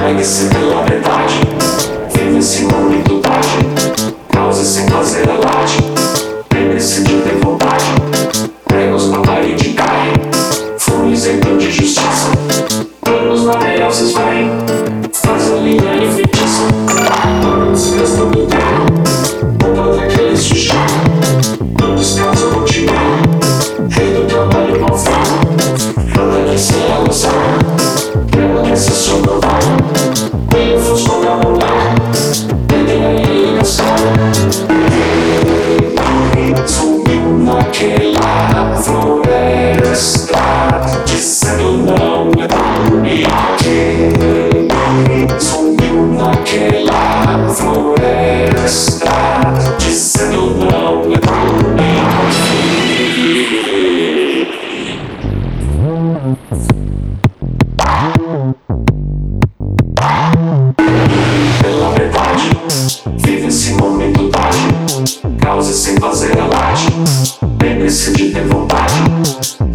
Pegue-se pela verdade. Vive-se com tarde, Cause sem fazer alarde. É Lembre-se de ter vontade. Treinos na parede caem. Fumes em de justiça. Planos na real se esvaem. Faz a linha e feitiço. Planos que estão no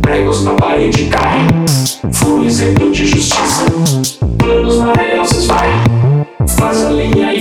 pregos na parede caem, fui isento de justiça, planos maravilhosos vai, faz a linha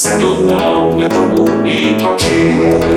Sendo celular é tão bonito aqui.